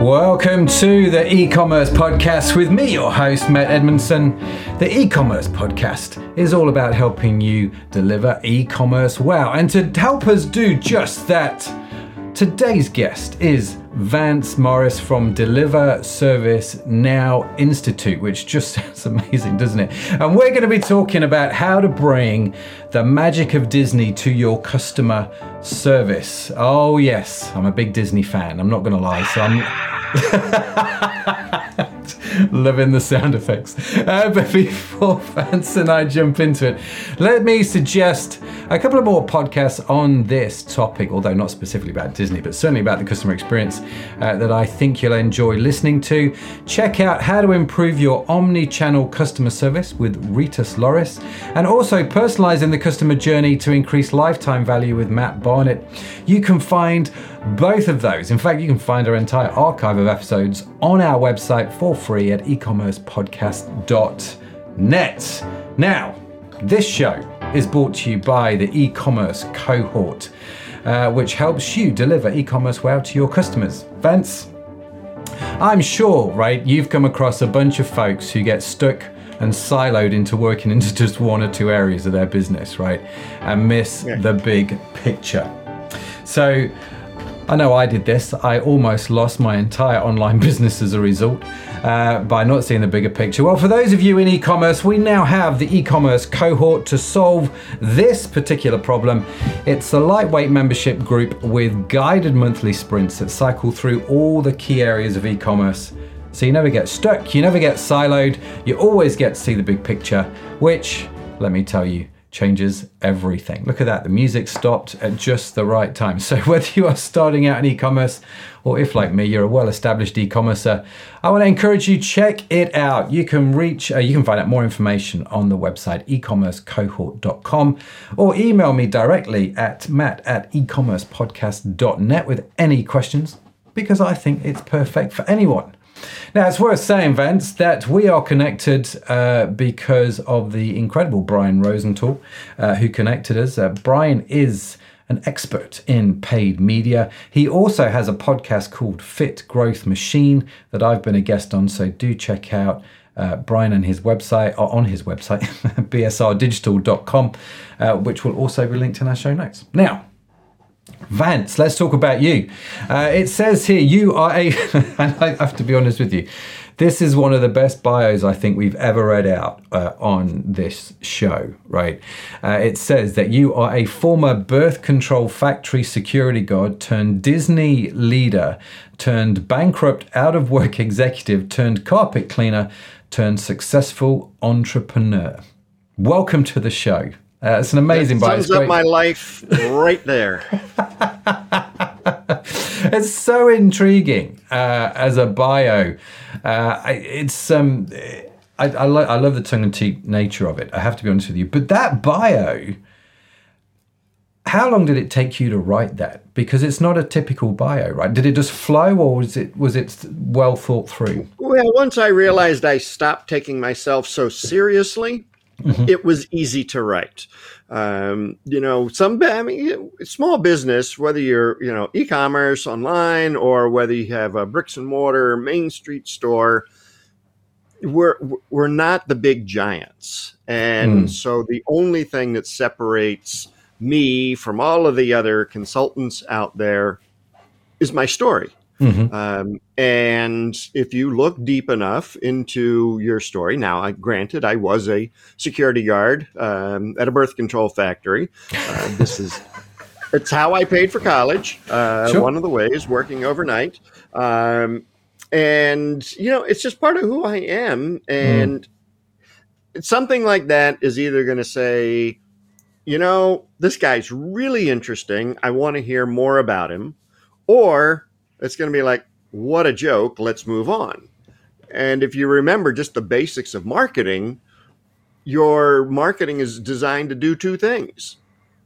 Welcome to the e commerce podcast with me, your host, Matt Edmondson. The e commerce podcast is all about helping you deliver e commerce well. And to help us do just that, today's guest is Vance Morris from Deliver Service Now Institute, which just sounds amazing, doesn't it? And we're going to be talking about how to bring the magic of Disney to your customer service. Oh, yes, I'm a big Disney fan. I'm not going to lie. So I'm. Loving the sound effects. Uh, but before Vance and I jump into it, let me suggest a couple of more podcasts on this topic, although not specifically about Disney, but certainly about the customer experience uh, that I think you'll enjoy listening to. Check out How to Improve Your Omni Channel Customer Service with Rytis Lauris, and also Personalizing the Customer Journey to Increase Lifetime Value with Matt Barnett. You can find both of those. In fact, you can find our entire archive of episodes on our website for free at ecommercepodcast.net. Now, this show is brought to you by the e commerce cohort, uh, which helps you deliver e commerce well to your customers. Vance, I'm sure, right, you've come across a bunch of folks who get stuck and siloed into working into just one or two areas of their business, right, and miss yeah. the big picture. So, I know I did this. I almost lost my entire online business as a result uh, by not seeing the bigger picture. Well, for those of you in e commerce, we now have the e commerce cohort to solve this particular problem. It's a lightweight membership group with guided monthly sprints that cycle through all the key areas of e commerce. So you never get stuck, you never get siloed, you always get to see the big picture, which, let me tell you, changes everything. Look at that, the music stopped at just the right time. So, whether you are starting out in e commerce or if, like me, you're a well established e commercer, I want to encourage you check it out. You can reach, uh, you can find out more information on the website ecommercecohort.com or email me directly at matt at ecommercepodcast.net with any questions because I think it's perfect for anyone. Now, it's worth saying, Vance, that we are connected uh, because of the incredible Brian Rosenthal, uh, who connected us. Uh, Brian is an expert in paid media. He also has a podcast called Fit Growth Machine that I've been a guest on, so do check out. Uh, Brian and his website, or on his website, bsrdigital.com, uh, which will also be linked in our show notes. Now, Vance, let's talk about you. Uh, it says here you are a, and I have to be honest with you, this is one of the best bios I think we've ever read out uh, on this show, right? Uh, it says that you are a former birth control factory security guard turned Disney leader, turned bankrupt out of work executive, turned carpet cleaner, turned successful entrepreneur. Welcome to the show. Uh, it's an amazing bio. Sums up my life right there. it's so intriguing uh, as a bio. Uh, it's um, I, I, lo- I love the tongue-in-cheek nature of it. I have to be honest with you. But that bio, how long did it take you to write that? Because it's not a typical bio, right? Did it just flow, or was it was it well thought through? Well, once I realized I stopped taking myself so seriously Mm-hmm. It was easy to write. Um, you know, some I mean, small business, whether you're you know e-commerce online or whether you have a bricks and mortar main street store, we're we're not the big giants, and mm. so the only thing that separates me from all of the other consultants out there is my story. Mm-hmm. Um, and if you look deep enough into your story, now, I, granted, I was a security guard um, at a birth control factory. Uh, this is it's how I paid for college. Uh, sure. One of the ways, working overnight. Um, and you know, it's just part of who I am. And mm. something like that is either going to say, you know, this guy's really interesting. I want to hear more about him, or it's going to be like, what a joke. Let's move on. And if you remember just the basics of marketing, your marketing is designed to do two things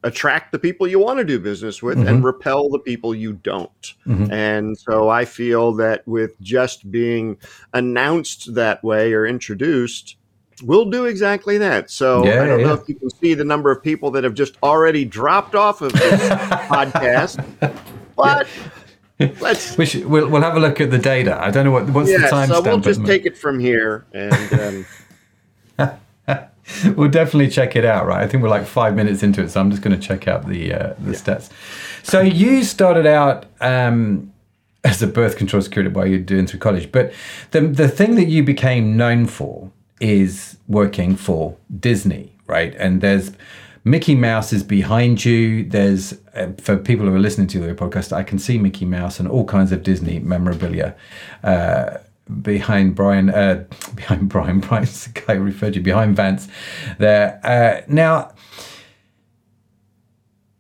attract the people you want to do business with mm-hmm. and repel the people you don't. Mm-hmm. And so I feel that with just being announced that way or introduced, we'll do exactly that. So Yeah, I don't know if you can see the number of people that have just already dropped off of this podcast, but let's We should, we'll, we'll have a look at the data. I don't know what what's the yeah. timestamp. So we'll just the take it from here, and um, we'll definitely check it out, right? I think we're like five minutes into it, so I'm just going to check out the uh, the stats. So you started out um, as a birth control security while you're doing through college, but the the thing that you became known for is working for Disney, right? And there's Mickey Mouse is behind you. There's uh, for people who are listening to the podcast, I can see Mickey Mouse and all kinds of Disney memorabilia. Uh, behind Brian, uh, behind Brian, Brian's the guy who referred you behind Vance. There uh, now,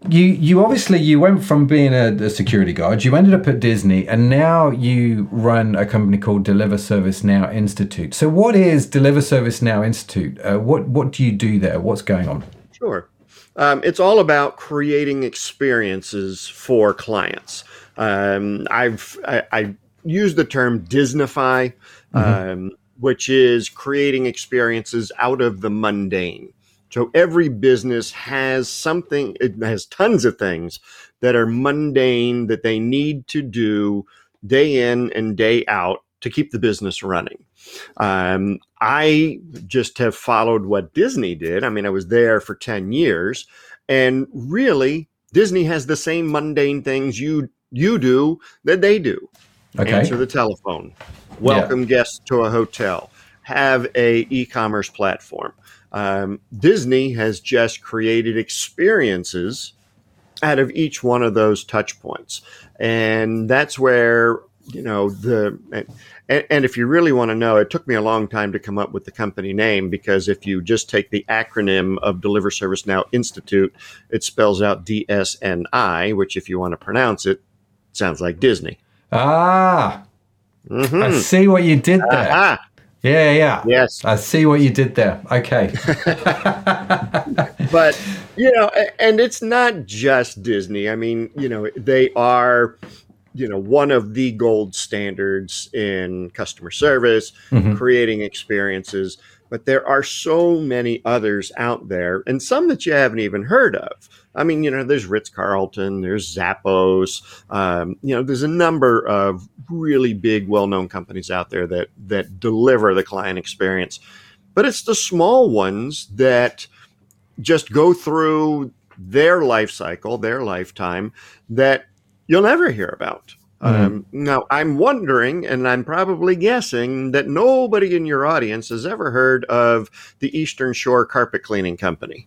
you you obviously you went from being a, a security guard, you ended up at Disney, and now you run a company called Deliver Service Now Institute. So, what is Deliver Service Now Institute? Uh, what what do you do there? What's going on? Sure. Um, it's all about creating experiences for clients. Um, I've I, I use the term Disnify, um, which is creating experiences out of the mundane. So every business has something. It has tons of things that are mundane that they need to do day in and day out to keep the business running. Um, I just have followed what Disney did. I mean, I was there for 10 years, and really, Disney has the same mundane things you you do that they do. Okay. Answer the telephone, welcome guests to a hotel, have a e-commerce platform. Um, Disney has just created experiences out of each one of those touch points, and that's where you know the and, and if you really want to know, it took me a long time to come up with the company name because if you just take the acronym of Deliver Service Now Institute, it spells out DSNI, which, if you want to pronounce it, sounds like Disney. Ah, I Mhm. see what you did there. Aha. Yeah, yeah. Yes, I see what you did there. Okay. but you know, and it's not just Disney. I mean, you know, they are, you know, one of the gold standards in customer service, Mhm. creating experiences. But there are so many others out there, and some that you haven't even heard of. I mean, you know, there's Ritz Carlton, there's Zappos. Um, you know, there's a number of really big, well-known companies out there that that deliver the client experience. But it's the small ones that just go through their life cycle, their lifetime, that you'll never hear about. Um, now, I'm wondering, and I'm probably guessing, that nobody in your audience has ever heard of the Eastern Shore Carpet Cleaning Company.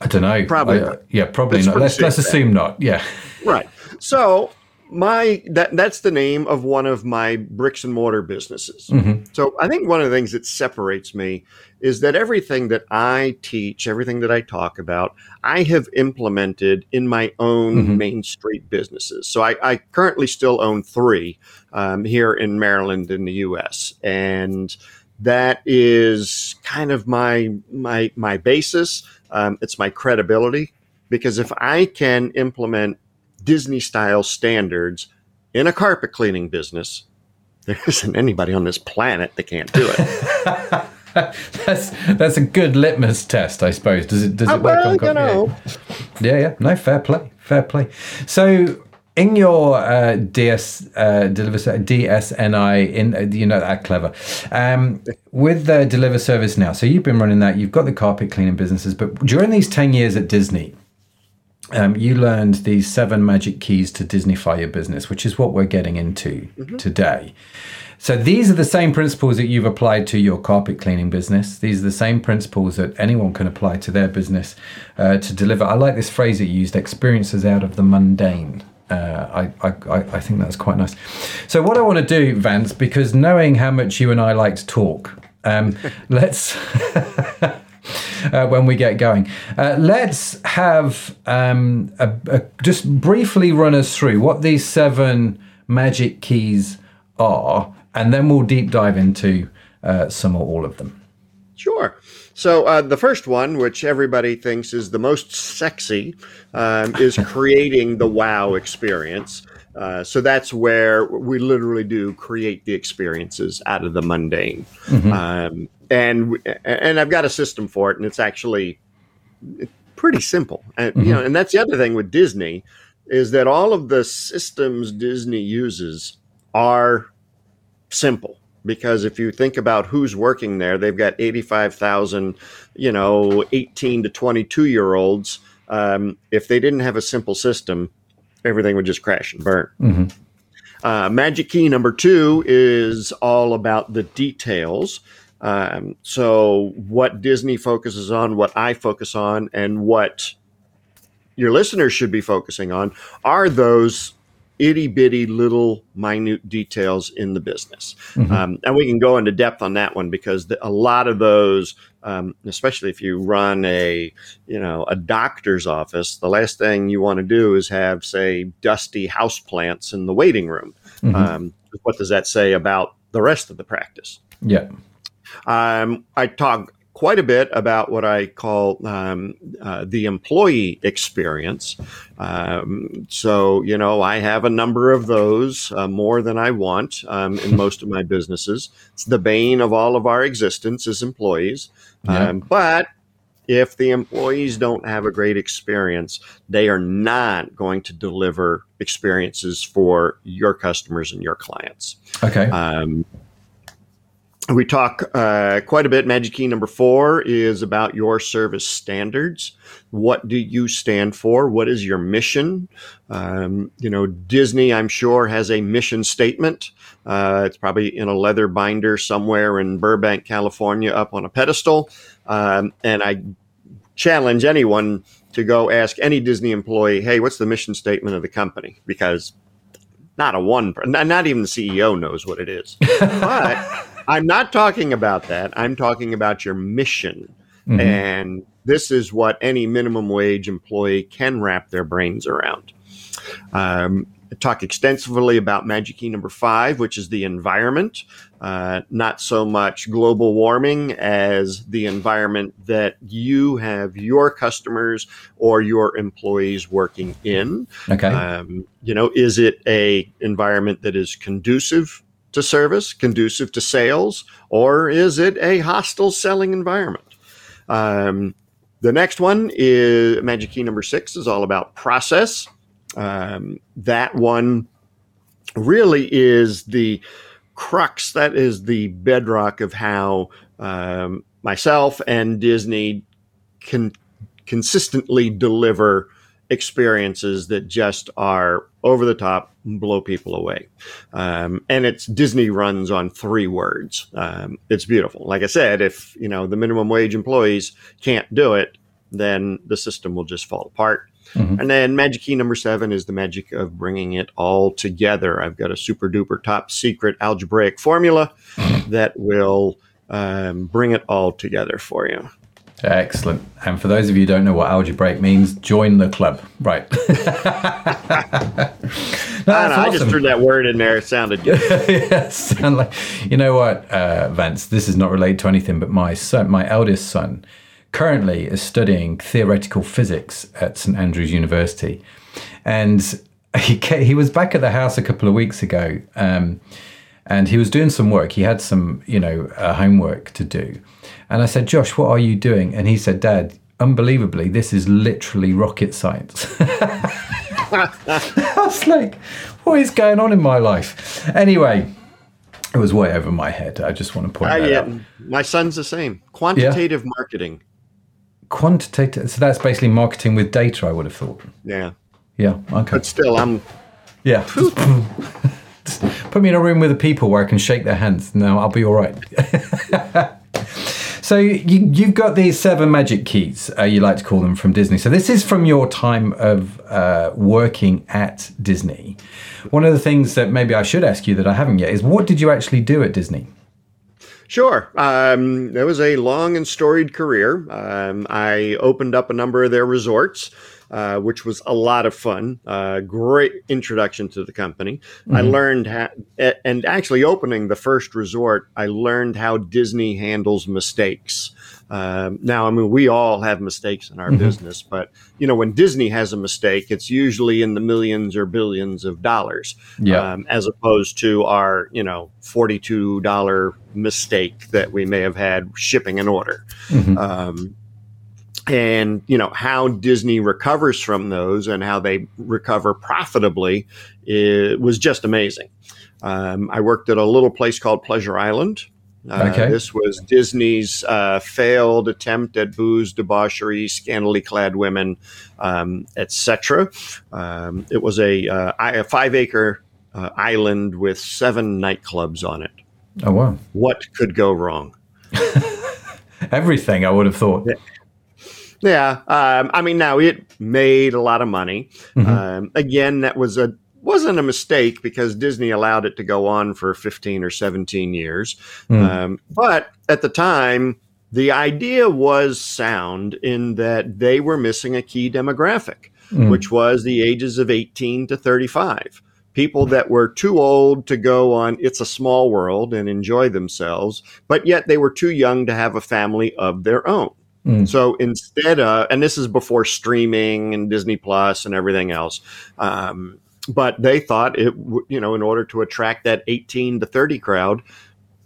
I don't know. Probably I- not. yeah, probably Let's not. Let's let's that. assume not. Yeah. Right. So, my that that's the name of one of my bricks and mortar businesses. Mhm. So I think one of the things that separates me is that everything that I teach, everything that I talk about, I have implemented in my own Mhm. Main Street businesses. So I, I currently still own three um, here in Maryland in the U.S. and that is kind of my my my basis. Um, it's my credibility because if I can implement Disney style standards in a carpet cleaning business, there isn't anybody on this planet that can't do it. that's that's a good litmus test, I suppose. Does it does Uh, it work well, on you com- know, Yeah, yeah. No, fair play, fair play. So, in your uh, DS uh, deliver DSNI, in uh, you know that clever um, with the deliver service now. So you've been running that. You've got the carpet cleaning businesses, but during these ten years at Disney. Um, you learned these seven magic keys to Disnify your business, which is what we're getting into today. So these are the same principles that you've applied to your carpet cleaning business. These are the same principles that anyone can apply to their business uh, to deliver. I like this phrase that you used: experiences out of the mundane. Uh, I, I, I I think that's quite nice. So what I want to do, Vance, because knowing how much you and I like to talk, um, let's. uh, when we get going. Uh, let's have um, a, a, just briefly run us through what these seven magic keys are, and then we'll deep dive into uh, some or all of them. Sure. So uh, the first one, which everybody thinks is the most sexy, um, is creating the wow experience. Uh, so that's where we literally do create the experiences out of the mundane. Um, and and I've got a system for it, and it's actually pretty simple. And mm-hmm. you know, and that's the other thing with Disney is that all of the systems Disney uses are simple because if you think about who's working there, they've got 85,000, you know, 18 to 22 year olds. Um, if they didn't have a simple system, everything would just crash and burn. Mm-hmm. Uh, Magic Key number two is all about the details. Um, so, what Disney focuses on, what I focus on, and what your listeners should be focusing on are those itty bitty little minute details in the business. Mm-hmm. Um, and we can go into depth on that one because the, a lot of those, um, especially if you run a, you know, a doctor's office, the last thing you want to do is have, say, dusty house plants in the waiting room. Mm-hmm. Um, what does that say about the rest of the practice? Yeah. Um, I talk quite a bit about what I call um, uh, the employee experience. Um, so, you know, I have a number of those, uh, more than I want um, in most of my businesses. It's the bane of all of our existence as employees. Yeah. Um, but if the employees don't have a great experience, they are not going to deliver experiences for your customers and your clients. Okay. We talk uh, quite a bit. Magic key number four is about your service standards. What do you stand for? What is your mission? Um, you know, Disney, I'm sure, has a mission statement. Uh, it's probably in a leather binder somewhere in Burbank, California, up on a pedestal. Um, and I challenge anyone to go ask any Disney employee, hey, what's the mission statement of the company? Because not a one, not even the CEO knows what it is. but I'm not talking about that. I'm talking about your mission. Mm-hmm. And this is what any minimum wage employee can wrap their brains around. Um, talk extensively about Magic Key number five, which is the environment, uh, not so much global warming as the environment that you have your customers or your employees working in. Okay. Um, you know, is it a environment that is conducive to service, conducive to sales, or is it a hostile selling environment? Um, the next one is Magic Key number six is all about process. Um, that one really is the crux, that is the bedrock of how um, myself and Disney can consistently deliver experiences that just are over the top, blow people away. Um, and it's Disney runs on three words. Um, it's beautiful. Like I said, if you know the minimum wage employees can't do it, then the system will just fall apart. Mm-hmm. And then magic key number seven is the magic of bringing it all together. I've got a super duper top secret algebraic formula that will um, bring it all together for you. Excellent. And for those of you who don't know what algebraic means, join the club. Right. no, I, know, awesome. I, just threw that word in there. It sounded good. yeah, sound like, you know what, uh, Vance, this is not related to anything, but my son, my eldest son, currently is studying theoretical physics at St Andrews University. And he, he was back at the house a couple of weeks ago um, and he was doing some work. He had some, you know, uh, homework to do. And I said, Josh, what are you doing? And he said, Dad, unbelievably, this is literally rocket science. I was like, what is going on in my life? Anyway, it was way over my head. I just want to point uh, that yeah, out. My son's the same. Quantitative yeah. marketing. Quantitative. So that's basically marketing with data, I would have thought. Yeah. Yeah. Okay. But still, I'm. Yeah. Put me in a room with the people where I can shake their hands. No, I'll be all right. So you, you've got these seven magic keys, uh, you like to call them, from Disney. So this is from your time of uh, working at Disney. One of the things that maybe I should ask you that I haven't yet is what did you actually do at Disney? Sure. Um, it was a long and storied career. Um, I opened up a number of their resorts. Uh, which was a lot of fun. Uh, great introduction to the company. I learned how, and actually opening the first resort, I learned how Disney handles mistakes. Um, now, I mean, we all have mistakes in our business, but you know, when Disney has a mistake, it's usually in the millions or billions of dollars, Yeah. um, as opposed to our, you know, forty-two dollar mistake that we may have had shipping an order. Mhm. Um, and you know how Disney recovers from those and how they recover profitably it was just amazing. Um, I worked at a little place called Pleasure Island. Uh, Okay. This was Disney's uh, failed attempt at booze, debauchery, scantily clad women, um, etc. Um, it was a, uh, a five acre uh, island with seven nightclubs on it. Oh wow. What could go wrong? Everything I would have thought. Yeah, um, I mean, now it made a lot of money. Mhm. Um, again, that was a wasn't a mistake because Disney allowed it to go on for fifteen or seventeen years. Mm. Um, but at the time, the idea was sound in that they were missing a key demographic, Mm. which was the ages of eighteen to thirty-five. People that were too old to go on It's a Small World and enjoy themselves, but yet they were too young to have a family of their own. Mm. So instead of, and this is before streaming and Disney Plus and everything else, um, but they thought it, you know, in order to attract that 18 to 30 crowd,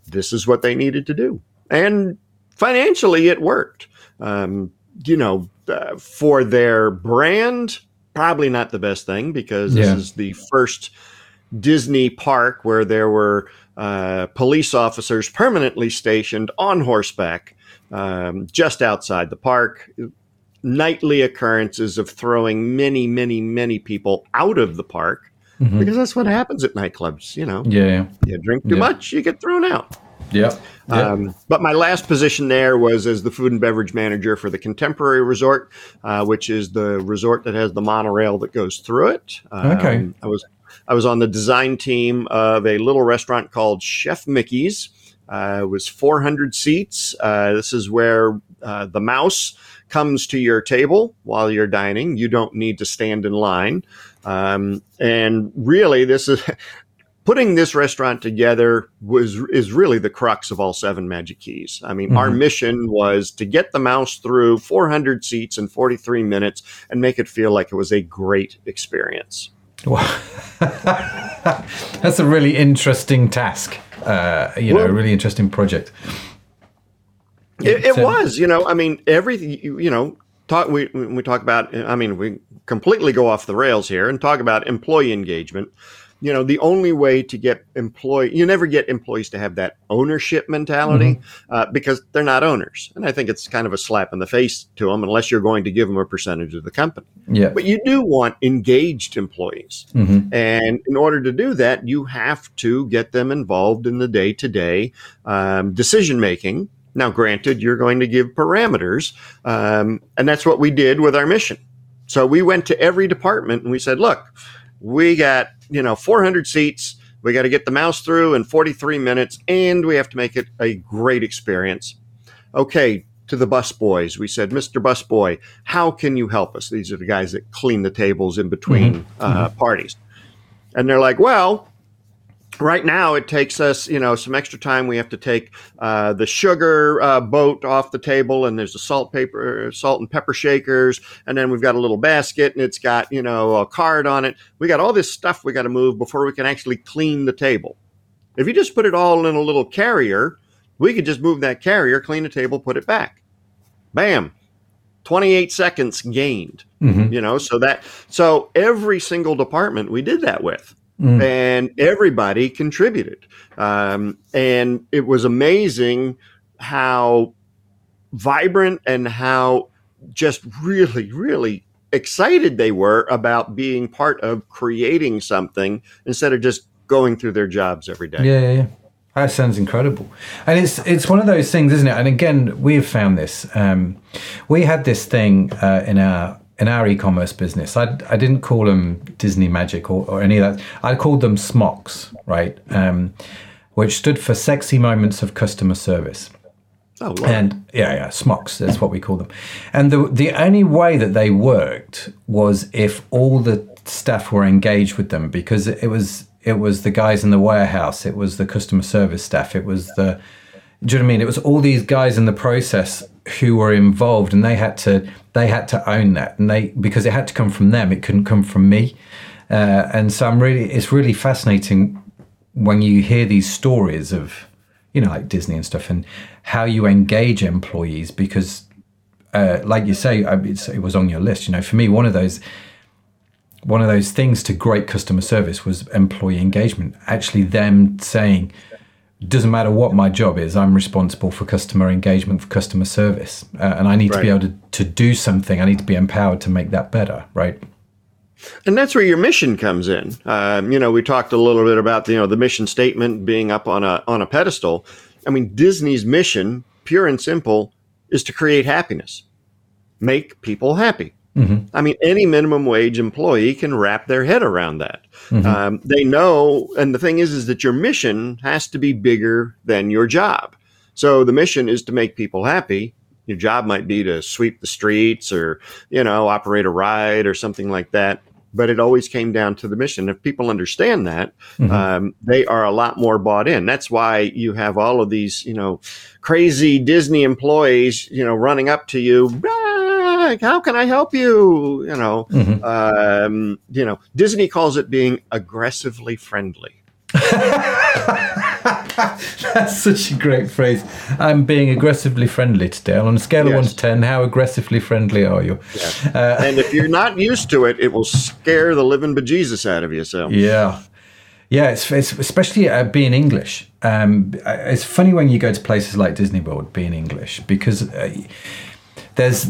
this is what they needed to do. And financially, it worked. Um, you know, uh, for their brand, probably not the best thing because this Yeah. is the first Disney park where there were uh, police officers permanently stationed on horseback um, just outside the park. Nightly occurrences of throwing many, many, many people out of the park Mhm. because that's what happens at nightclubs. You know, Yeah. Yeah. you drink too Yeah. much, you get thrown out. Yeah. Yeah. Um, but my last position there was as the food and beverage manager for the Contemporary Resort, uh, which is the resort that has the monorail that goes through it. Um, Okay. I was I was on the design team of a little restaurant called Chef Mickey's. Uh, it was 400 seats. Uh, this is where uh, the mouse comes to your table while you're dining. You don't need to stand in line. Um, and really, this is putting this restaurant together was is really the crux of all seven magic keys i mean our Mhm. mission was to get the mouse through 400 seats in 43 minutes and make it feel like it was a great experience Wow. That's a really interesting task. Uh, you know, a really interesting project. it, it So- was you know i mean everything you know talk we we talk about i mean we completely go off the rails here and talk about employee engagement you know the only way to get employee you never get employees to have that ownership mentality uh, because they're not owners and i think it's kind of a slap in the face to them unless you're going to give them a percentage of the company Yeah. but you do want engaged employees hmm and in order to do that, you have to get them involved in the day to day decision making. Now, granted, you're going to give parameters, um, and that's what we did with our mission. So we went to every department and we said, look, we got, you know, 400 seats. We got to get the mouse through in 43 minutes and we have to make it a great experience. Okay, to the bus boys, we said, Mr. Busboy, how can you help us? These are the guys that clean the tables in between uh, parties. And they're like, well, right now it takes us, you know, some extra time. We have to take uh, the sugar uh, boat off the table, and there's a salt paper, salt and pepper shakers, and then we've got a little basket, and it's got, you know, a card on it. We got all this stuff we got to move before we can actually clean the table. If you just put it all in a little carrier, we could just move that carrier, clean the table, put it back. Bam. 28 seconds gained hmm you know so that so every single department we did that with Mm. and everybody contributed um, and it was amazing how vibrant and how just really really excited they were about being part of creating something instead of just going through their jobs every day Yeah, yeah, yeah. That sounds incredible, and it's it's one of those things, isn't it? And again, we've found this. Um, we had this thing uh, in our in our e-commerce business. I I didn't call them Disney Magic or, or any of that. I called them SMOCs, right? Um, which stood for Sexy Moments of Customer Service. Oh, Lord. and yeah, yeah, smocks. That's what we call them. And the the only way that they worked was if all the staff were engaged with them, because it was it was the guys in the warehouse, it was the customer service staff, it was the. Do you know what I mean? It was all these guys in the process who were involved, and they had to they had to own that, and they because it had to come from them. It couldn't come from me. Uh, and so I'm really, it's really fascinating when you hear these stories of, you know, like Disney and stuff, and how you engage employees because, uh, like you say, it was on your list. You know, for me, one of those, one of those things to great customer service was employee engagement. Actually, them saying, doesn't matter what my job is, I'm responsible for customer engagement, for customer service, uh, and I need to be able to, to do something. I need to be empowered to make that better, right? And that's where your mission comes in. Um, you know, we talked a little bit about you know the mission statement being up on a on a pedestal. I mean, Disney's mission, pure and simple, is to create happiness, make people happy. I mean, any minimum wage employee can wrap their head around that. Um, they know, and the thing is, is that your mission has to be bigger than your job. So the mission is to make people happy. Your job might be to sweep the streets or, you know, operate a ride or something like that. But it always came down to the mission. If people understand that, um, they are a lot more bought in. That's why you have all of these, you know, crazy Disney employees, you know, running up to you. "Ah, How can I help you? You know, um, you know, Disney calls it being aggressively friendly. That's such a great phrase. I'm being aggressively friendly today. On a scale of Yes. 1 to 10, how aggressively friendly are you? and if you're not used to it, it will scare the living bejesus out of you. So, Yeah. Yeah, it's, it's especially uh, being English. Um, it's funny when you go to places like Disney World being English because uh, there's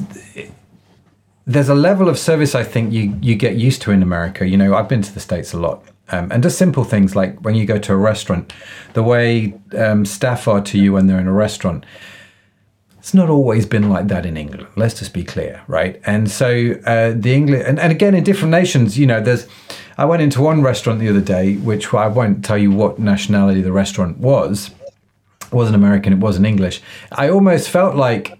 there's a level of service I think you you get used to in America. You know, I've been to the states a lot, um, and just simple things like when you go to a restaurant, the way um, staff are to you when they're in a restaurant. It's not always been like that in England. Let's just be clear, right? And so uh, the English, and, and again in different nations, you know, there's. I went into one restaurant the other day, which I won't tell you what nationality the restaurant was. It wasn't American. It wasn't English. I almost felt like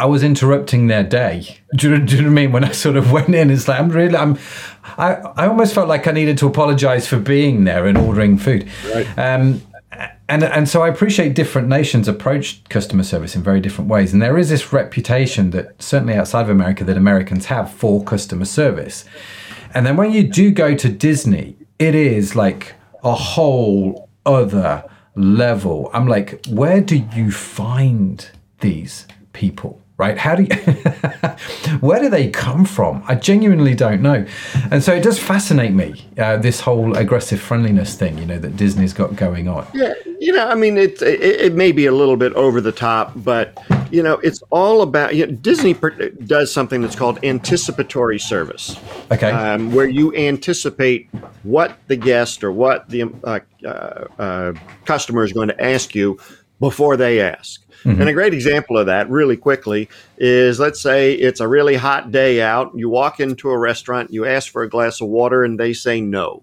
I was interrupting their day. Do you, do you know what I mean? When I sort of went in, it's like I'm really, I'm, I, I almost felt like I needed to apologize for being there and ordering food. Right. Um, and and so I appreciate different nations approach customer service in very different ways. And there is this reputation that certainly outside of America that Americans have for customer service. And then when you do go to Disney, it is like a whole other level. I'm like, where do you find these people? Right? How do you, where do they come from? I genuinely don't know. And so it does fascinate me, uh, this whole aggressive friendliness thing, you know, that Disney's got going on. yeah, you know, I mean, it, it it may be a little bit over the top, but you know, it's all about. You know, Disney does something that's called anticipatory service. Okay. um, where you anticipate what the guest or what the uh, uh, uh, customer is going to ask you before they ask. Mm-hmm. And a great example of that, really quickly, is let's say it's a really hot day out. You walk into a restaurant, you ask for a glass of water, and they say no.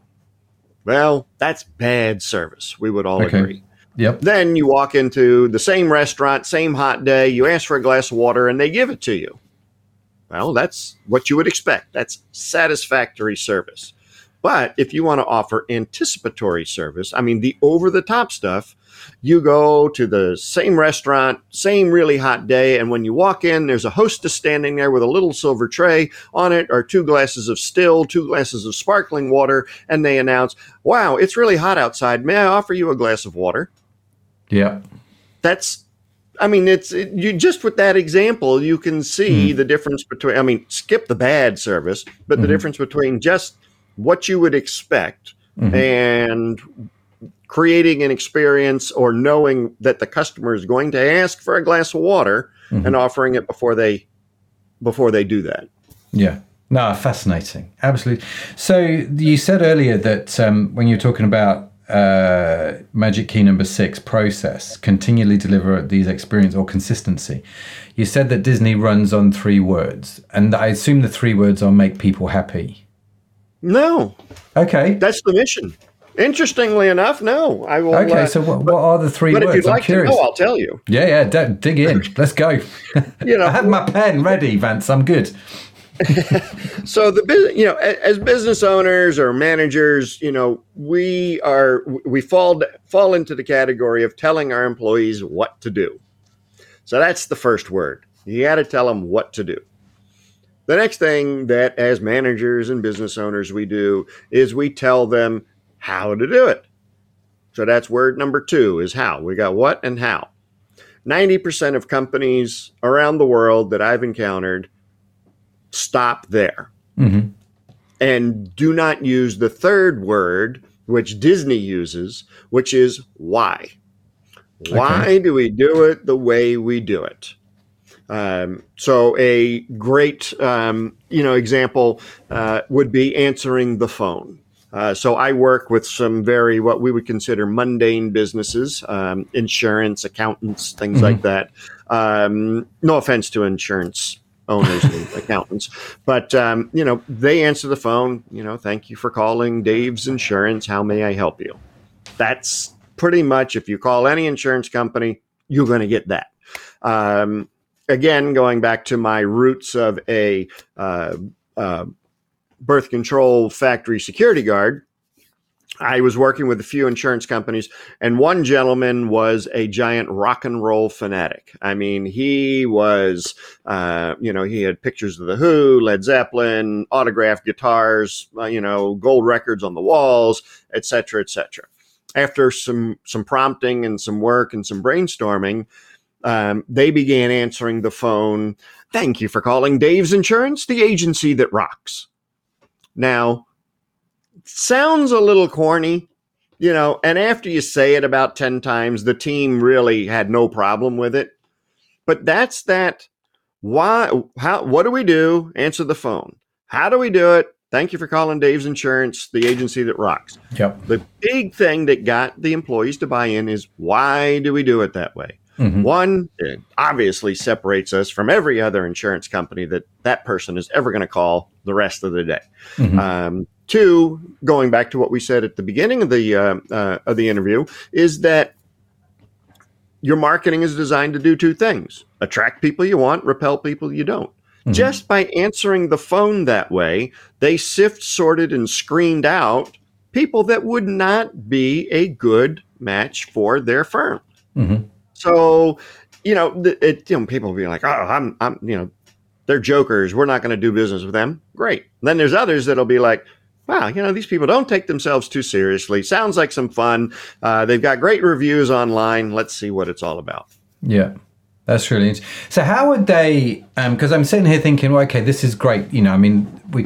Well, that's bad service. We would all Okay. agree. yep. Then you walk into the same restaurant, same hot day, you ask for a glass of water and they give it to you. Well, that's what you would expect. That's satisfactory service. But if you want to offer anticipatory service, I mean, the over the top stuff, you go to the same restaurant, same really hot day, and when you walk in, there's a hostess standing there with a little silver tray. On it are two glasses of still, two glasses of sparkling water, and they announce, Wow, it's really hot outside. May I offer you a glass of water? Yeah. that's i mean it's it, you just with that example you can see mm-hmm. the difference between i mean skip the bad service but the mm-hmm. difference between just what you would expect mm-hmm. and creating an experience or knowing that the customer is going to ask for a glass of water and offering it before they before they do that Yeah. No, fascinating. Absolutely. So you said earlier that um, when you're talking about uh, Magic Key number six process, continually deliver these experience or consistency, you said that Disney runs on three words, and I assume the three words are make people happy. no Okay. that's the mission Interestingly enough, no. I will. Okay, uh, so what, what are the three but words? if you'd I'm like curious. to know, I'll tell you. yeah, yeah, d- dig in. Let's go. You know, I have my pen ready, Vance. I'm good. so the business you know as business owners or managers you know we are we fall fall into the category of telling our employees what to do so that's the first word you got to tell them what to do the next thing that as managers and business owners we do is we tell them how to do it so that's word number two is how we got what and how 90% of companies around the world that i've encountered stop there hmm and do not use the third word, which Disney uses, which is why. Why do we do it the way we do it? Um, so a great, um, you know, example uh, would be answering the phone. Uh, so I work with some very what we would consider mundane businesses, um, insurance, accountants, things like that. Um, no offense to insurance owners and accountants, but um, you know they answer the phone. You know, thank you for calling Dave's Insurance. How may I help you? That's pretty much if you call any insurance company, you're going to get that. Um, again, going back to my roots of a uh, uh, birth control factory security guard, I was working with a few insurance companies, and one gentleman was a giant rock and roll fanatic. I mean, he was, uh, you know, he had pictures of the Who, Led Zeppelin, autographed guitars, uh, you know, gold records on the walls, et cetera, et cetera. After some some prompting and some work and some brainstorming, um, they began answering the phone. Thank you for calling Dave's Insurance, the agency that rocks. Now, sounds a little corny, you know, and after you say it about 10 times, the team really had no problem with it. But that's that why how what do we do? Answer the phone. How do we do it? Thank you for calling Dave's Insurance, the agency that rocks. Yep. The big thing that got the employees to buy in is why do we do it that way? Mhm. One, it obviously separates us from every other insurance company that that person is ever going to call the rest of the day. Mhm. Um, two, going back to what we said at the beginning of the uh, uh, of the interview, is that your marketing is designed to do two things: attract people you want, repel people you don't. Mhm. Just by answering the phone that way, they sift, sorted, and screened out people that would not be a good match for their firm. Mhm. So, you know, it, you know, people be like, "Oh, I'm, I'm, you know, they're jokers. We're not going to do business with them." Great. Then there's others that'll be like, "Wow, you know, these people don't take themselves too seriously. Sounds like some fun. Uh, they've got great reviews online. Let's see what it's all about." Yeah, that's really interesting. So, how would they? Because I'm sitting here thinking, well, okay, this is great. You know, I mean, we.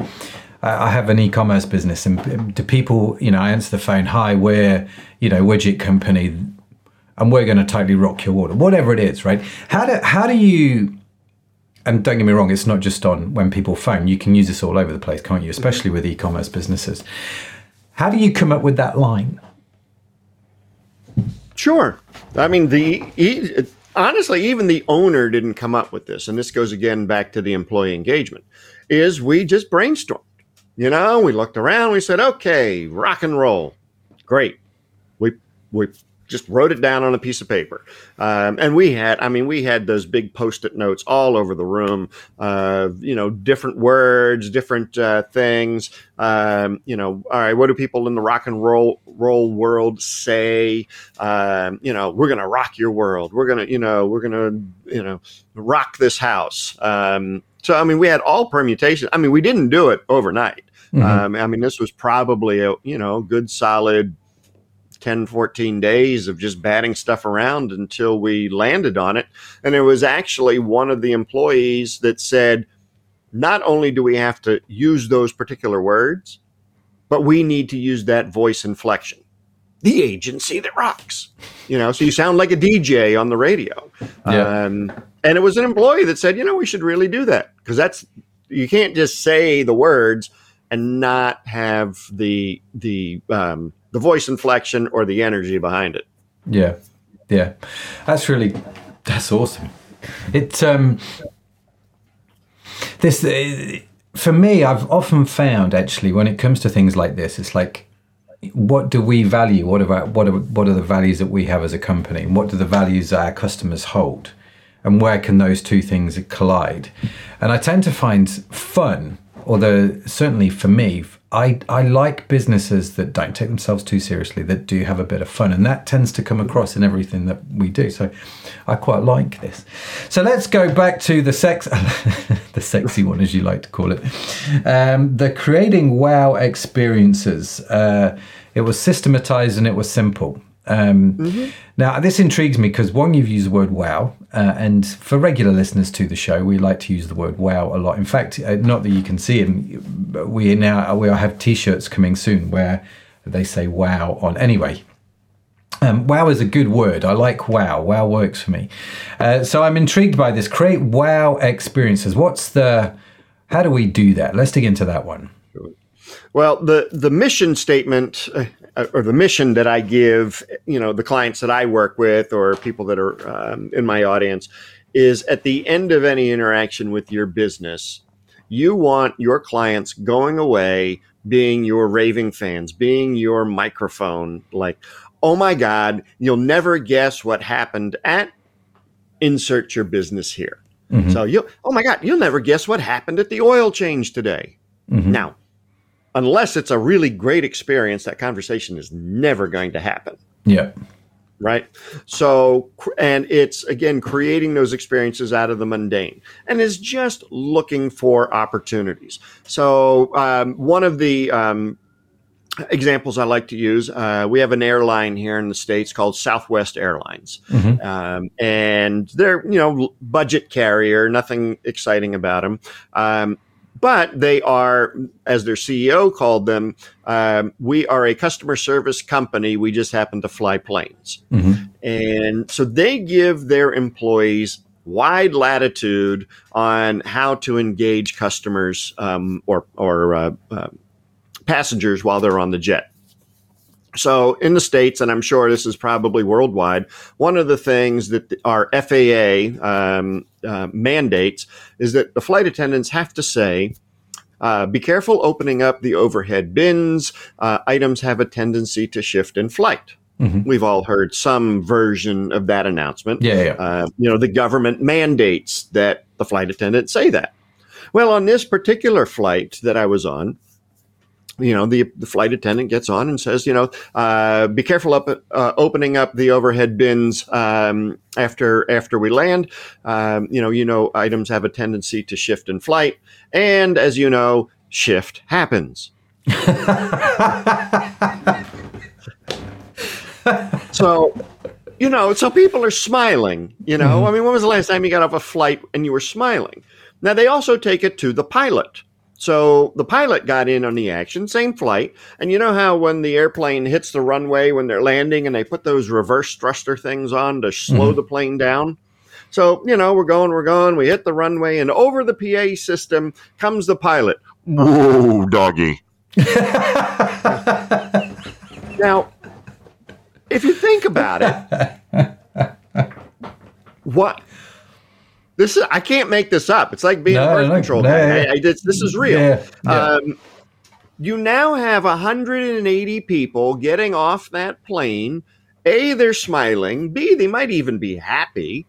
I I have an e-commerce business, and um, do people, you know, I answer the phone, "Hi, we're, you know, widget company, and we're going to totally rock your world," whatever it is, right? How do how do you? And don't get me wrong, it's not just on when people phone. You can use this all over the place, can't you? Especially with e-commerce businesses. How do you come up with that line? Sure. I mean, the e- honestly, even the owner didn't come up with this, and this goes again back to the employee engagement. Is we just brainstormed. You know, we looked around. We said, "Okay, rock and roll, great." We we just wrote it down on a piece of paper, um, and we had, I mean, we had those big post-it notes all over the room. Uh, you know, different words, different uh, things. Um, you know, all right, what do people in the rock and roll roll world say? um, you know, we're going to rock your world. We're going to, you know, we're going to, you know, rock this house. Um, so, I mean, we had all permutations. I mean, we didn't do it overnight. Mhm. Um, I mean, this was probably a, you know, good solid 10, 14 days of just batting stuff around until we landed on it. And it was actually one of the employees that said, not only do we have to use those particular words, but we need to use that voice inflection. The agency that rocks. You know, so you sound like a DJ on the radio. Yeah. Um, and it was an employee that said, you know, we should really do that because that's you can't just say the words and not have the the um, the voice inflection or the energy behind it. Yeah, yeah, that's really that's awesome. It um, this uh, for me, I've often found actually when it comes to things like this, it's like what do we value? What about what are what are the values that we have as a company, and what do the values that our customers hold, and where can those two things collide? And I tend to find fun, although certainly for me, I, I like businesses that don't take themselves too seriously, that do have a bit of fun, and that tends to come across in everything that we do. So, I quite like this. So let's go back to the sex, the sexy one, as you like to call it, um, the creating wow experiences. Uh, it was systematized and it was simple. Um, mm-hmm. Now, this intrigues me because one, you've used the word wow, uh, and for regular listeners to the show, we like to use the word wow a lot. In fact, uh, not that you can see them, we now we have T-shirts coming soon where they say wow on. Anyway, um, wow is a good word. I like wow. Wow works for me. Uh, so I'm intrigued by this. Create wow experiences. What's the? How do we do that? Let's dig into that one. Well, the the mission statement uh, or the mission that I give, you know, the clients that I work with or people that are um, in my audience is at the end of any interaction with your business, you want your clients going away being your raving fans, being your microphone, like, oh my God, you'll never guess what happened at insert your business here. Mm-hmm. So you, oh my God, you'll never guess what happened at the oil change today. Mm-hmm. Now, unless it's a really great experience, that conversation is never going to happen. Yeah. Right. So, and it's again creating those experiences out of the mundane and is just looking for opportunities. So, um, one of the um, examples I like to use. Uh, we have an airline here in the states called Southwest Airlines, mm-hmm. um, and they're you know budget carrier, nothing exciting about them. But they are, as their CEO called them, um, we are a customer service company. We just happen to fly planes. Mm-hmm. And so they give their employees wide latitude on how to engage customers um, or, or uh, uh, passengers while they're on the jet. So, in the States, and I'm sure this is probably worldwide, one of the things that our FAA um, uh, mandates is that the flight attendants have to say, uh, be careful opening up the overhead bins. Uh, items have a tendency to shift in flight. Mm-hmm. We've all heard some version of that announcement. Yeah, yeah. Uh, you know, the government mandates that the flight attendant say that. Well, on this particular flight that I was on, you know, the, the flight attendant gets on and says, you know, uh, be careful up uh, opening up the overhead bins um, after after we land. Um, you know, you know, items have a tendency to shift in flight, and as you know, shift happens. so, you know, so people are smiling. You know, mm-hmm. I mean, when was the last time you got off a flight and you were smiling? Now they also take it to the pilot. So the pilot got in on the action, same flight. And you know how when the airplane hits the runway when they're landing and they put those reverse thruster things on to slow mm-hmm. the plane down? So, you know, we're going, we're going, we hit the runway, and over the PA system comes the pilot. Whoa, doggy. now, if you think about it, what this is I can't make this up. It's like being no, a birth no, control. No, I, I, this, this is real. Yeah, yeah. Um, you now have 180 people getting off that plane. A, they're smiling. B, they might even be happy.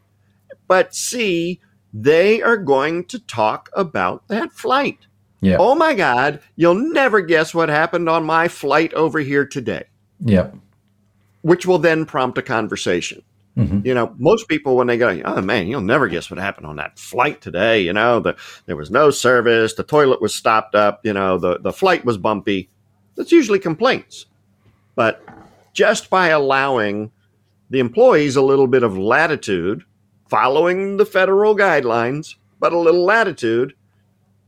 But C, they are going to talk about that flight. Yeah. Oh my God, you'll never guess what happened on my flight over here today. Yep. Which will then prompt a conversation. Mm-hmm. You know, most people when they go, oh man, you'll never guess what happened on that flight today. You know, the, there was no service, the toilet was stopped up, you know, the, the flight was bumpy. That's usually complaints. But just by allowing the employees a little bit of latitude, following the federal guidelines, but a little latitude,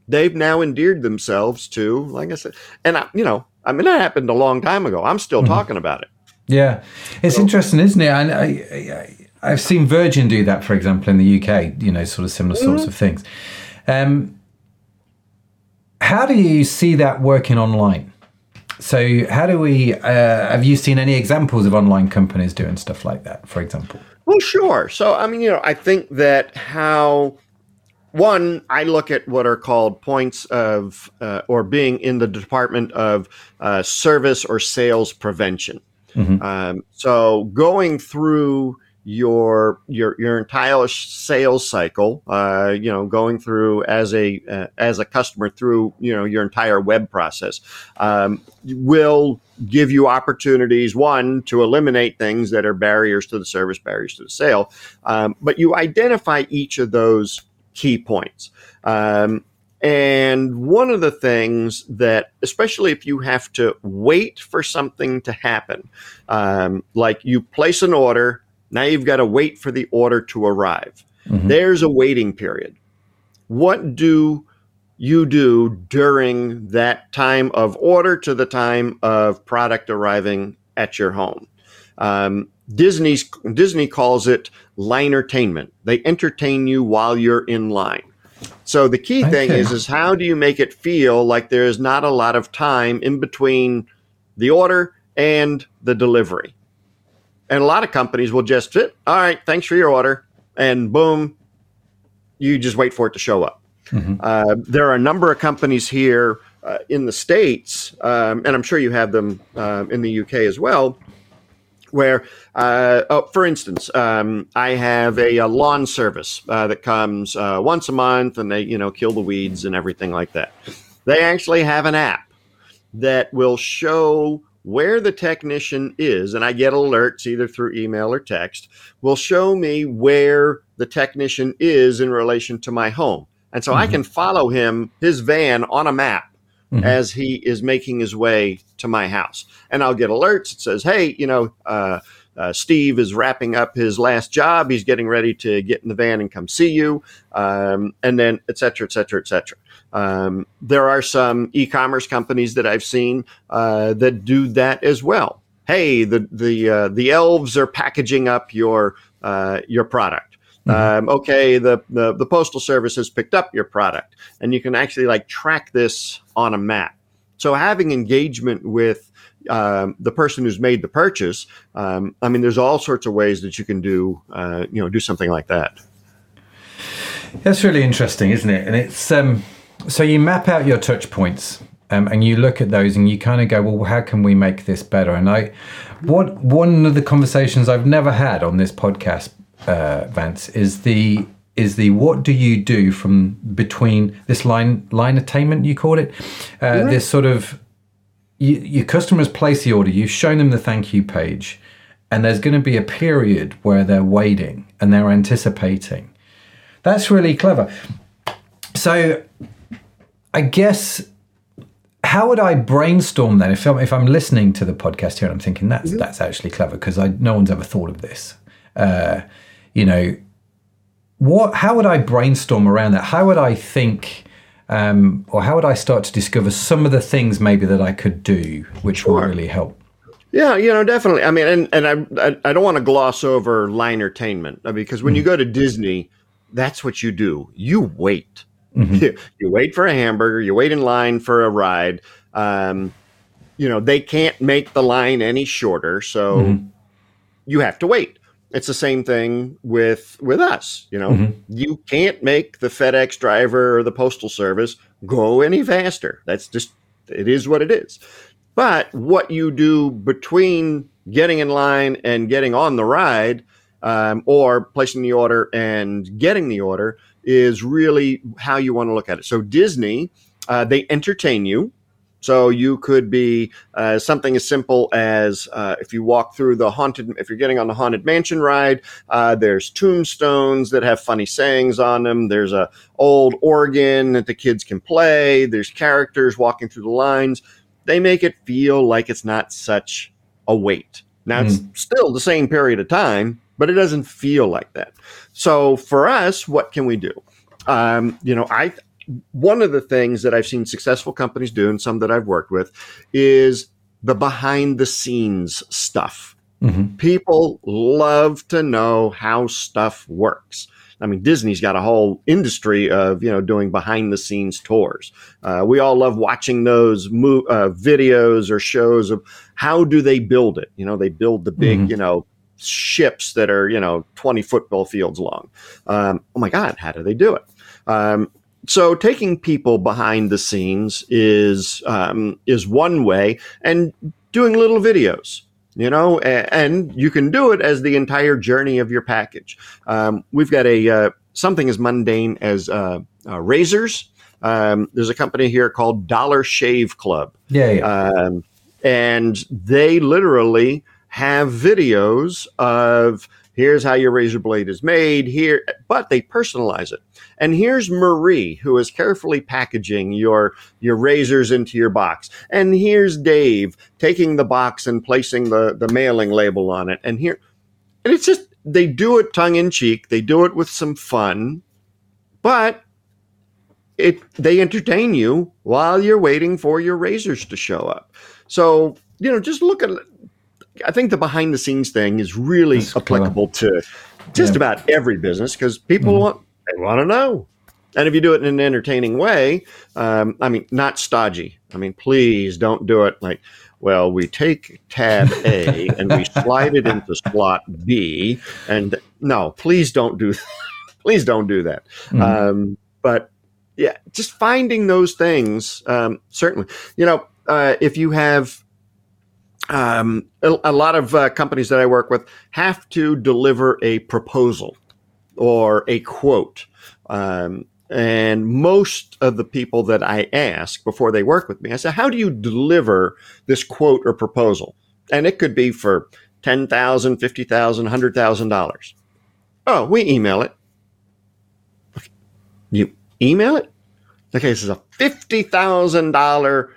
they've now endeared themselves to, like I said, and I, you know, I mean, that happened a long time ago. I'm still mm-hmm. talking about it. Yeah, it's so, interesting, isn't it? And I, I, have seen Virgin do that, for example, in the UK. You know, sort of similar sorts mm-hmm. of things. Um, how do you see that working online? So, how do we? Uh, have you seen any examples of online companies doing stuff like that, for example? Well, sure. So, I mean, you know, I think that how one, I look at what are called points of uh, or being in the department of uh, service or sales prevention. Mm-hmm. Um, so going through your your your entire sales cycle uh, you know going through as a uh, as a customer through you know your entire web process um, will give you opportunities one to eliminate things that are barriers to the service barriers to the sale um, but you identify each of those key points um, and one of the things that, especially if you have to wait for something to happen, um, like you place an order now you've got to wait for the order to arrive. Mm-hmm. There's a waiting period. What do you do during that time of order to the time of product arriving at your home? Um, Disney's Disney calls it linertainment. They entertain you while you're in line. So the key thing is is how do you make it feel like there is not a lot of time in between the order and the delivery? And a lot of companies will just fit, all right, thanks for your order. And boom, you just wait for it to show up. Mm-hmm. Uh, there are a number of companies here uh, in the States, um, and I'm sure you have them uh, in the UK as well, where, uh, oh, for instance, um, I have a, a lawn service uh, that comes uh, once a month and they, you know, kill the weeds and everything like that. They actually have an app that will show where the technician is, and I get alerts either through email or text, will show me where the technician is in relation to my home. And so mm-hmm. I can follow him, his van on a map mm-hmm. as he is making his way to my house. And I'll get alerts. It says, hey, you know, uh, uh, Steve is wrapping up his last job. He's getting ready to get in the van and come see you, um, and then et cetera, et cetera, et cetera. Um, there are some e-commerce companies that I've seen uh, that do that as well. Hey, the the uh, the elves are packaging up your uh, your product. Mm-hmm. Um, okay, the, the the postal service has picked up your product, and you can actually like track this on a map. So having engagement with um, the person who's made the purchase, um, I mean, there's all sorts of ways that you can do uh, you know do something like that. That's really interesting, isn't it? And it's um, so you map out your touch points um, and you look at those and you kind of go, well, how can we make this better? And I, what one of the conversations I've never had on this podcast, uh, Vance, is the is the what do you do from between this line linertainment you call it, uh, yeah. this sort of you, your customers place the order, you've shown them the thank you page, and there's going to be a period where they're waiting and they're anticipating. That's really clever. So I guess how would I brainstorm then if I'm, if I'm listening to the podcast here and I'm thinking that's mm-hmm. that's actually clever because I no one's ever thought of this. Uh, you know, what how would I brainstorm around that? How would I think? Um, or how would I start to discover some of the things maybe that I could do, which sure. will really help? Yeah, you know, definitely. I mean, and and I I, I don't want to gloss over linertainment because when mm. you go to Disney, that's what you do. You wait. Mm-hmm. You, you, wait for a hamburger, you wait in line for a ride. Um, you know, they can't make the line any shorter, so mm-hmm. you have to wait. It's the same thing with with us. You know, mm-hmm. you can't make the FedEx driver or the postal service go any faster. That's just it is what it is. But what you do between getting in line and getting on the ride, um, or placing the order and getting the order, is really how you want to look at it. So Disney, uh, they entertain you. So you could be uh, something as simple as uh, if you walk through the haunted, if you're getting on the haunted mansion ride, uh, there's tombstones that have funny sayings on them. There's a old organ that the kids can play. There's characters walking through the lines. They make it feel like it's not such a wait. Now mm. it's hmm. still the same period of time, but it doesn't feel like that. So for us, what can we do? Um, you know, I one of the things that I've seen successful companies do, and some that I've worked with, is the behind the scenes stuff. Mm-hmm. People love to know how stuff works. I mean, Disney's got a whole industry of you know doing behind the scenes tours. Uh, we all love watching those mo- uh, videos or shows of how do they build it. You know, they build the big mm-hmm. you know ships that are you know 20 football fields long um, oh my god how do they do it Um, so taking people behind the scenes is um, is one way, and doing little videos. You know, and, and you can do it as the entire journey of your package. Um, we've got a uh, something as mundane as uh, uh, razors. Um, there's a company here called Dollar Shave Club. Yeah, yeah. Um, and they literally have videos of here's how your razor blade is made here, but they personalize it. And here's Marie, who is carefully packaging your, your razors into your box. And here's Dave taking the box and placing the, the mailing label on it. And here, and it's just, they do it tongue in cheek. They do it with some fun, but it, they entertain you while you're waiting for your razors to show up. So, you know, just look at I think the behind the scenes thing is really That's applicable to just yeah. about every business because people mm-hmm. want they want to know. And if you do it in an entertaining way, um, I mean, not stodgy. I mean, please don't do it like, well, we take tab A and we slide it into slot B. And no, please don't do, please don't do that. Mm-hmm. Um, but yeah, just finding those things, um, certainly, you know, uh, if you have um, a, a, lot of uh, companies that I work with have to deliver a proposal or a quote. Um, and most of the people that I ask before they work with me, I say, How do you deliver this quote or proposal? And it could be for $10,000, $50,000, $100,000. Oh, we email it. You email it? Okay, this is a $50,000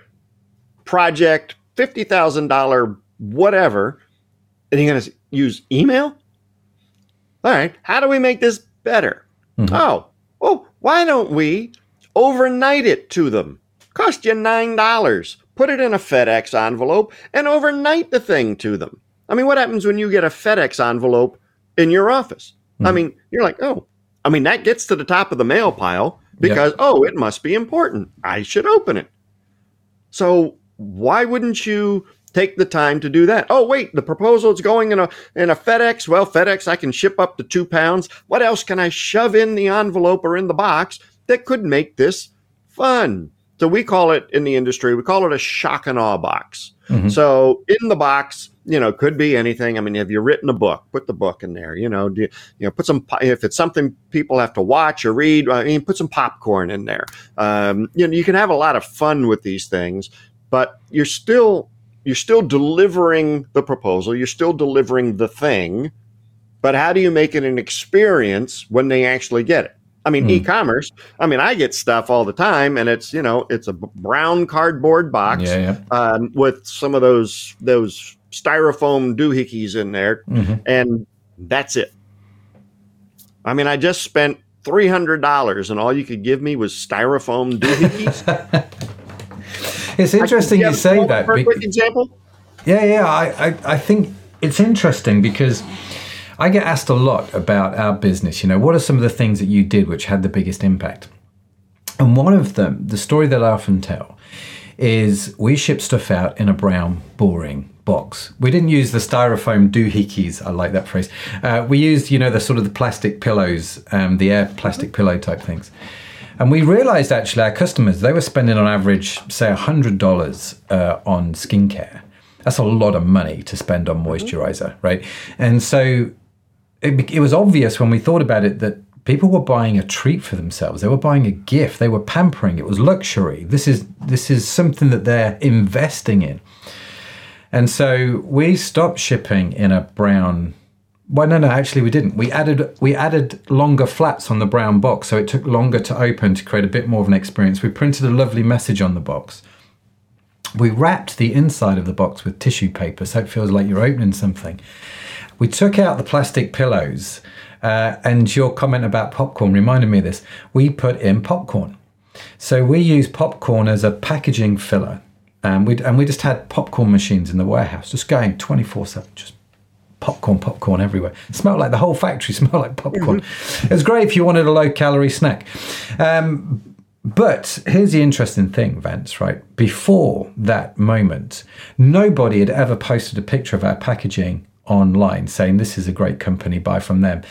project $50,000 whatever, and you're going to use email? All right, how do we make this better? Mm-hmm. Oh, well, why don't we overnight it to them? Cost you $9. Put it in a FedEx envelope and overnight the thing to them. I mean, what happens when you get a FedEx envelope in your office? Mm-hmm. I mean, you're like, oh, I mean, that gets to the top of the mail pile because, yep. oh, it must be important. I should open it. So why wouldn't you take the time to do that? Oh, wait, the proposal is going in a in a FedEx. Well, FedEx, I can ship up to two pounds. What else can I shove in the envelope or in the box that could make this fun? So we call it in the industry, we call it a shock and awe box. Mm-hmm. So in the box, you know, could be anything. I mean, have you written a book? Put the book in there. You know, do you, you know, put some. If it's something people have to watch or read, I mean, put some popcorn in there. Um, you know, you can have a lot of fun with these things but you're still you're still delivering the proposal you're still delivering the thing but how do you make it an experience when they actually get it i mean mm. e-commerce i mean i get stuff all the time and it's you know it's a brown cardboard box yeah, yeah. Um, with some of those those styrofoam doohickeys in there mm-hmm. and that's it i mean i just spent $300 and all you could give me was styrofoam doohickeys It's interesting you say that. Quick example. Yeah, yeah. I, I, I think it's interesting because I get asked a lot about our business. You know, what are some of the things that you did which had the biggest impact? And one of them, the story that I often tell, is we ship stuff out in a brown, boring box. We didn't use the styrofoam doohickeys. I like that phrase. Uh, we used, you know, the sort of the plastic pillows, um, the air plastic pillow type things. And we realized actually our customers, they were spending on average, say, $100 uh, on skincare. That's a lot of money to spend on moisturizer, right? And so it, it was obvious when we thought about it that people were buying a treat for themselves. They were buying a gift. They were pampering. It was luxury. This is this is something that they're investing in. And so we stopped shipping in a brown well, no, no. Actually, we didn't. We added we added longer flats on the brown box, so it took longer to open to create a bit more of an experience. We printed a lovely message on the box. We wrapped the inside of the box with tissue paper, so it feels like you're opening something. We took out the plastic pillows, uh, and your comment about popcorn reminded me of this. We put in popcorn, so we use popcorn as a packaging filler, and we and we just had popcorn machines in the warehouse, just going twenty four seven, just popcorn, popcorn everywhere. It smelled like the whole factory smelled like popcorn. Mm-hmm. it was great if you wanted a low calorie snack. Um, but here's the interesting thing, Vance, right? Before that moment, nobody had ever posted a picture of our packaging online saying this is a great company, buy from them.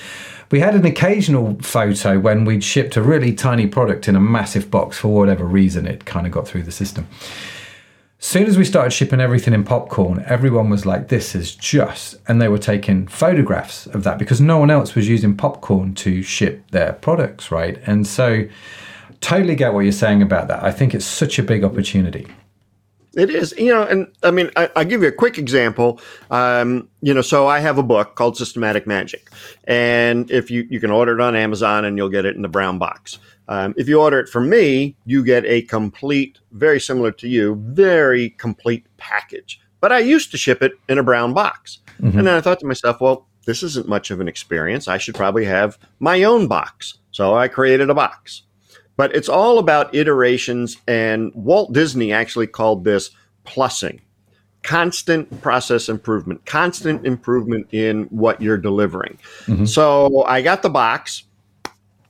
We had an occasional photo when we'd shipped a really tiny product in a massive box for whatever reason, it kind of got through the system. Soon as we started shipping everything in popcorn, everyone was like, This is just. And they were taking photographs of that because no one else was using popcorn to ship their products, right? And so, totally get what you're saying about that. I think it's such a big opportunity. It is, you know, and I mean, I, will give you a quick example. Um, you know, so I have a book called Systematic Magic, and if you you can order it on Amazon and you'll get it in the brown box. Um, if you order it from me, you get a complete, very similar to you, very complete package. But I used to ship it in a brown box, mm-hmm. and then I thought to myself, well, this isn't much of an experience. I should probably have my own box. So I created a box. But it's all about iterations, and Walt Disney actually called this plussing constant process improvement, constant improvement in what you're delivering. Mm-hmm. So I got the box,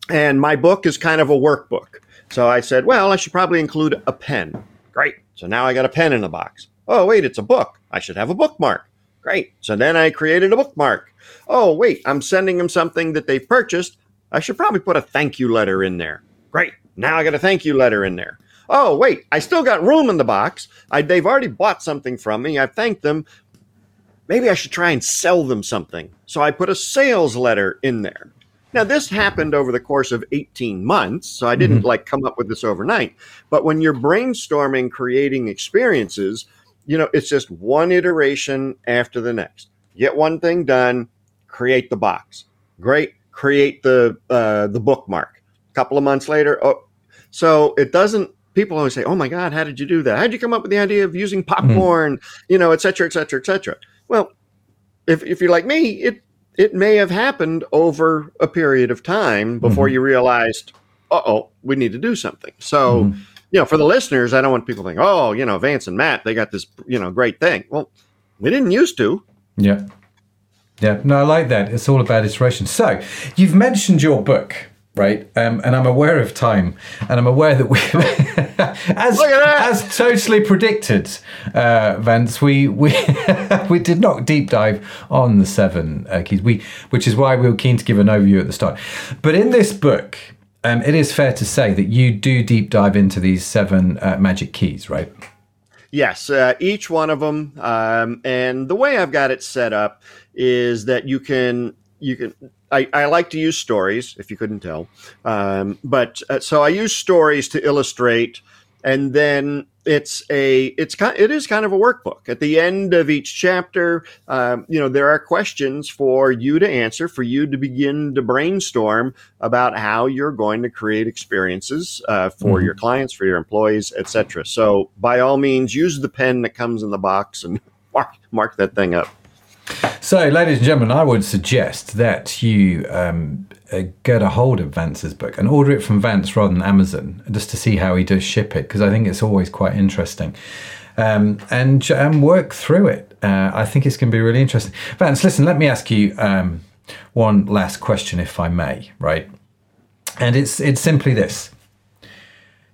and my book is kind of a workbook. So I said, well, I should probably include a pen. Great. So now I got a pen in the box. Oh, wait, it's a book. I should have a bookmark. Great. So then I created a bookmark. Oh, wait, I'm sending them something that they've purchased. I should probably put a thank you letter in there. Great. Now I got a thank you letter in there. Oh, wait, I still got room in the box. I, they've already bought something from me. I've thanked them. Maybe I should try and sell them something. So I put a sales letter in there. Now, this happened over the course of 18 months, so I didn't mm-hmm. like come up with this overnight. But when you're brainstorming creating experiences, you know, it's just one iteration after the next. Get one thing done, create the box. Great, create the uh, the bookmark. A couple of months later, oh, so it doesn't. People always say, "Oh my God, how did you do that? How did you come up with the idea of using mm-hmm. popcorn?" Mm-hmm. You know, et cetera, et cetera, et cetera. Well, if if you're like me, it it may have happened over a period of time before mm-hmm. you realized, "Uh oh, we need to do something." So. Mm-hmm. You know, for the listeners, I don't want people to think, "Oh, you know, Vance and Matt, they got this, you know, great thing." Well, we didn't used to. Yeah. Yeah, no, I like that. It's all about iteration. So, you've mentioned your book, right? Um, and I'm aware of time, and I'm aware that we, as as totally predicted, uh, Vance, we we we did not deep dive on the seven uh, keys. We, which is why we were keen to give an overview at the start. But in this book, um, it is fair to say that you do deep dive into these seven uh, magic keys, right? Yes, uh, each one of them, um, and the way I've got it set up is that you can you can I, I like to use stories if you couldn't tell. Um, but uh, so i use stories to illustrate and then it's a it's kind it is kind of a workbook. At the end of each chapter um, you know there are questions for you to answer for you to begin to brainstorm about how you're going to create experiences uh, for mm-hmm. your clients for your employees etc so by all means use the pen that comes in the box and mark mark that thing up so, ladies and gentlemen, I would suggest that you um, uh, get a hold of Vance's book and order it from Vance rather than Amazon, just to see how he does ship it, because I think it's always quite interesting. Um, and, and work through it. Uh, I think it's going to be really interesting. Vance, listen, let me ask you um, one last question, if I may, right? And it's it's simply this: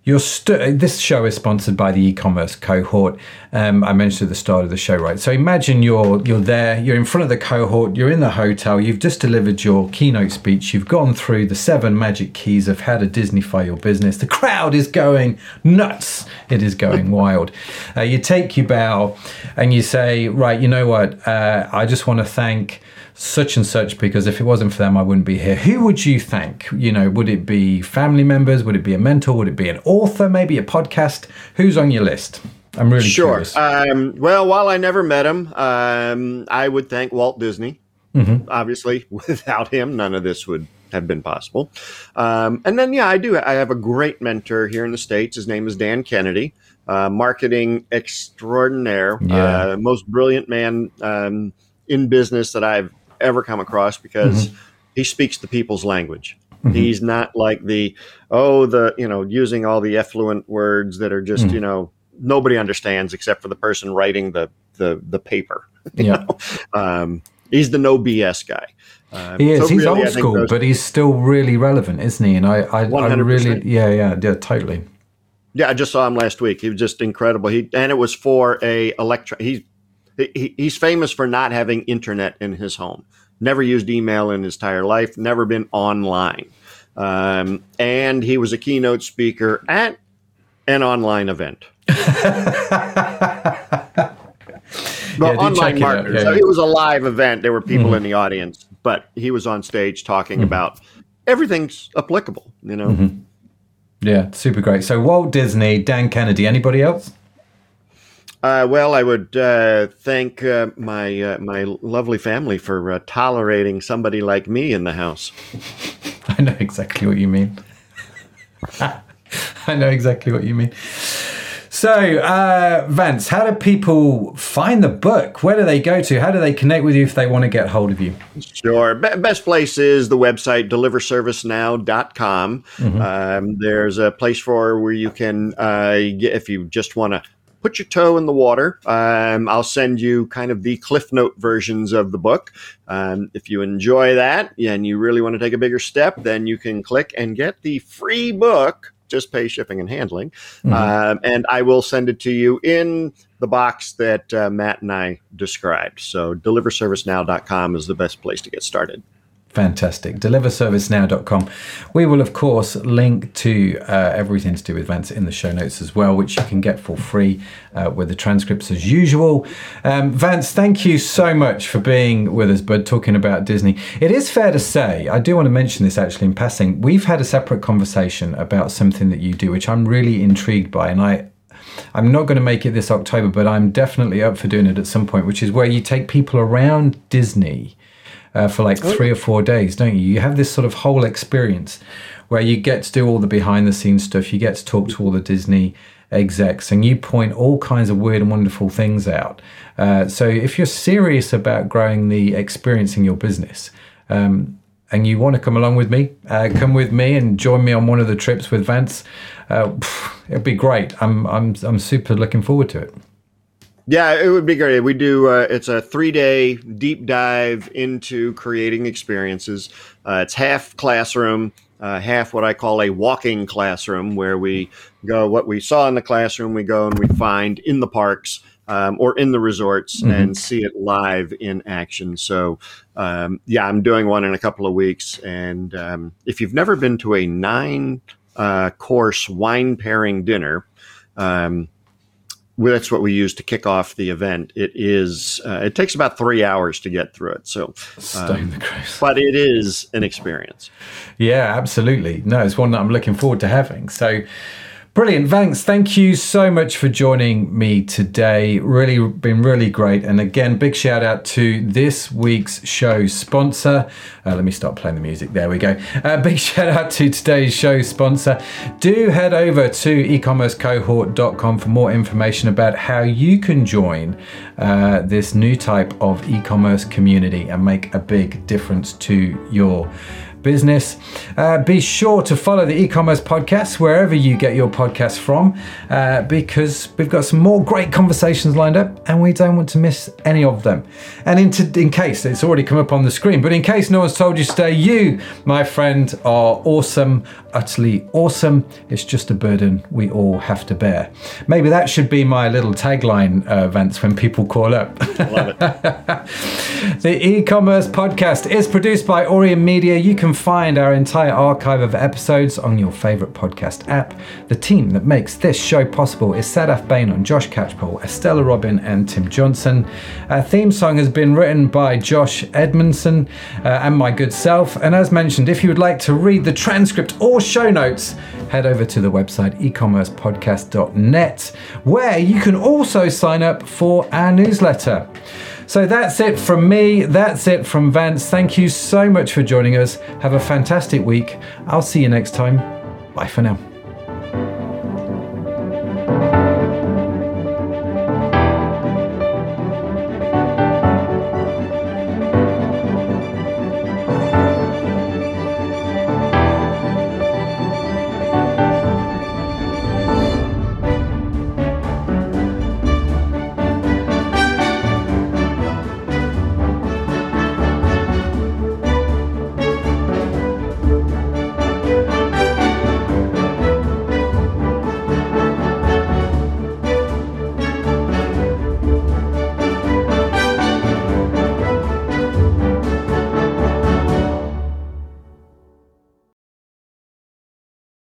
you're st- this show is sponsored by the e-commerce cohort. Um, I mentioned at the start of the show, right? So imagine you're you're there, you're in front of the cohort, you're in the hotel, you've just delivered your keynote speech, you've gone through the seven magic keys of how to Disnify your business. The crowd is going nuts. It is going wild. Uh, you take your bow and you say, right, you know what? Uh, I just want to thank such and such because if it wasn't for them, I wouldn't be here. Who would you thank? You know, would it be family members? Would it be a mentor? Would it be an author? Maybe a podcast? Who's on your list? I'm really sure. Um, well, while I never met him, um, I would thank Walt Disney. Mm-hmm. Obviously, without him, none of this would have been possible. Um, and then, yeah, I do. I have a great mentor here in the States. His name is Dan Kennedy, uh, marketing extraordinaire, yeah. uh, most brilliant man um, in business that I've ever come across because mm-hmm. he speaks the people's language. Mm-hmm. He's not like the oh the you know using all the effluent words that are just mm-hmm. you know nobody understands except for the person writing the the the paper. Yeah. Um, he's the no BS guy. Um, he is. So he's really, old school, those, but he's still really relevant, isn't he? And I, I, I really, yeah, yeah, yeah, totally. Yeah, I just saw him last week. He was just incredible. He and it was for a electro. He he, he's famous for not having internet in his home. Never used email in his entire life. Never been online. Um, and he was a keynote speaker at an online event. well, yeah, online marketers. It, yeah, yeah. it was a live event. There were people mm-hmm. in the audience, but he was on stage talking mm-hmm. about everything's applicable. You know. Mm-hmm. Yeah, super great. So Walt Disney, Dan Kennedy. Anybody else? Uh, well, I would uh, thank uh, my uh, my lovely family for uh, tolerating somebody like me in the house. I know exactly what you mean. I know exactly what you mean. So, uh, Vance, how do people find the book? Where do they go to? How do they connect with you if they want to get hold of you? Sure. Be- best place is the website deliverservicenow.com. Mm-hmm. Um, there's a place for where you can, uh, get, if you just want to put your toe in the water. Um, I'll send you kind of the Cliff Note versions of the book. Um, if you enjoy that and you really want to take a bigger step, then you can click and get the free book just pay shipping and handling. Mm-hmm. Uh, and I will send it to you in the box that uh, Matt and I described. So deliverservicenow.com is the best place to get started. Fantastic. Deliverservicenow.com. We will, of course, link to uh, everything to do with Vance in the show notes as well, which you can get for free uh, with the transcripts as usual. Um, Vance, thank you so much for being with us, bud, talking about Disney. It is fair to say, I do want to mention this actually in passing, we've had a separate conversation about something that you do, which I'm really intrigued by. And I, I'm not going to make it this October, but I'm definitely up for doing it at some point, which is where you take people around Disney uh, for like three or four days, don't you? You have this sort of whole experience where you get to do all the behind the scenes stuff, you get to talk to all the Disney execs, and you point all kinds of weird and wonderful things out. Uh, so if you're serious about growing the experience in your business, um, and you want to come along with me, uh, come with me and join me on one of the trips with Vance. Uh, it'd be great. I'm I'm I'm super looking forward to it. Yeah, it would be great. We do. Uh, it's a three-day deep dive into creating experiences. Uh, it's half classroom, uh, half what I call a walking classroom, where we go what we saw in the classroom. We go and we find in the parks um, or in the resorts mm-hmm. and see it live in action. So, um, yeah, I'm doing one in a couple of weeks. And um, if you've never been to a nine-course uh, wine pairing dinner. Um, that's what we use to kick off the event. It is uh, it takes about three hours to get through it. So, um, but it is an experience. Yeah, absolutely. No, it's one that I'm looking forward to having. So, Brilliant. Thanks. Thank you so much for joining me today. Really been really great. And again, big shout out to this week's show sponsor. Uh, let me stop playing the music. There we go. Uh, big shout out to today's show sponsor. Do head over to ecommercecohort.com for more information about how you can join uh, this new type of e commerce community and make a big difference to your business. Uh, be sure to follow the e-commerce podcast wherever you get your podcasts from, uh, because we've got some more great conversations lined up, and we don't want to miss any of them. And in, in case it's already come up on the screen, but in case no one's told you today, you, my friend, are awesome, utterly awesome. It's just a burden we all have to bear. Maybe that should be my little tagline, uh, Vance, when people call up. Love it. the e-commerce podcast is produced by Aurion Media. You can find our entire archive of episodes on your favourite podcast app. The team that makes this show possible is Sadaf Beynon Josh Catchpole, Estella Robin, and Tim Johnson. Our theme song has been written by Josh Edmundson uh, and my good self. And as mentioned, if you would like to read the transcript or show notes, head over to the website ecommercepodcast.net, where you can also sign up for our newsletter. So that's it from me. That's it from Vance. Thank you so much for joining us. Have a fantastic week. I'll see you next time. Bye for now.